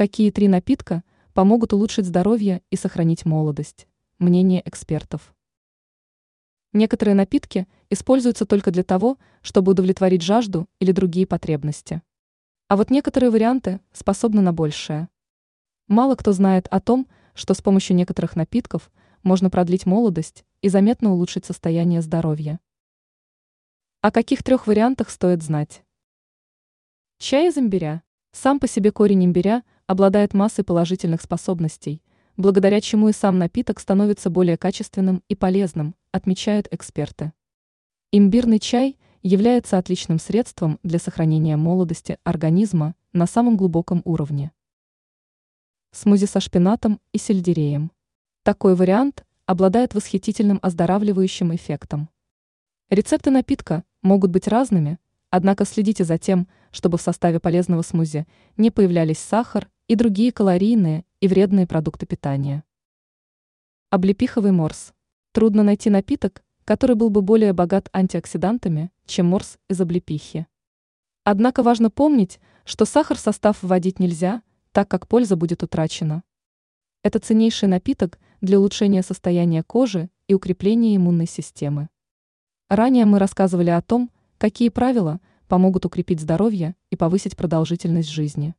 Какие три напитка помогут улучшить здоровье и сохранить молодость? Мнение экспертов. Некоторые напитки используются только для того, чтобы удовлетворить жажду или другие потребности. А вот некоторые варианты способны на большее. Мало кто знает о том, что с помощью некоторых напитков можно продлить молодость и заметно улучшить состояние здоровья. О каких трех вариантах стоит знать? Чай из имбиря. Сам по себе корень имбиря обладает массой положительных способностей, благодаря чему и сам напиток становится более качественным и полезным, отмечают эксперты. Имбирный чай является отличным средством для сохранения молодости организма на самом глубоком уровне. Смузи со шпинатом и сельдереем. Такой вариант обладает восхитительным оздоравливающим эффектом. Рецепты напитка могут быть разными, однако следите за тем, чтобы в составе полезного смузи не появлялись сахар и другие калорийные и вредные продукты питания. Облепиховый морс. Трудно найти напиток, который был бы более богат антиоксидантами, чем морс из облепихи. Однако важно помнить, что сахар в состав вводить нельзя, так как польза будет утрачена. Это ценнейший напиток для улучшения состояния кожи и укрепления иммунной системы. Ранее мы рассказывали о том, какие правила – помогут укрепить здоровье и повысить продолжительность жизни.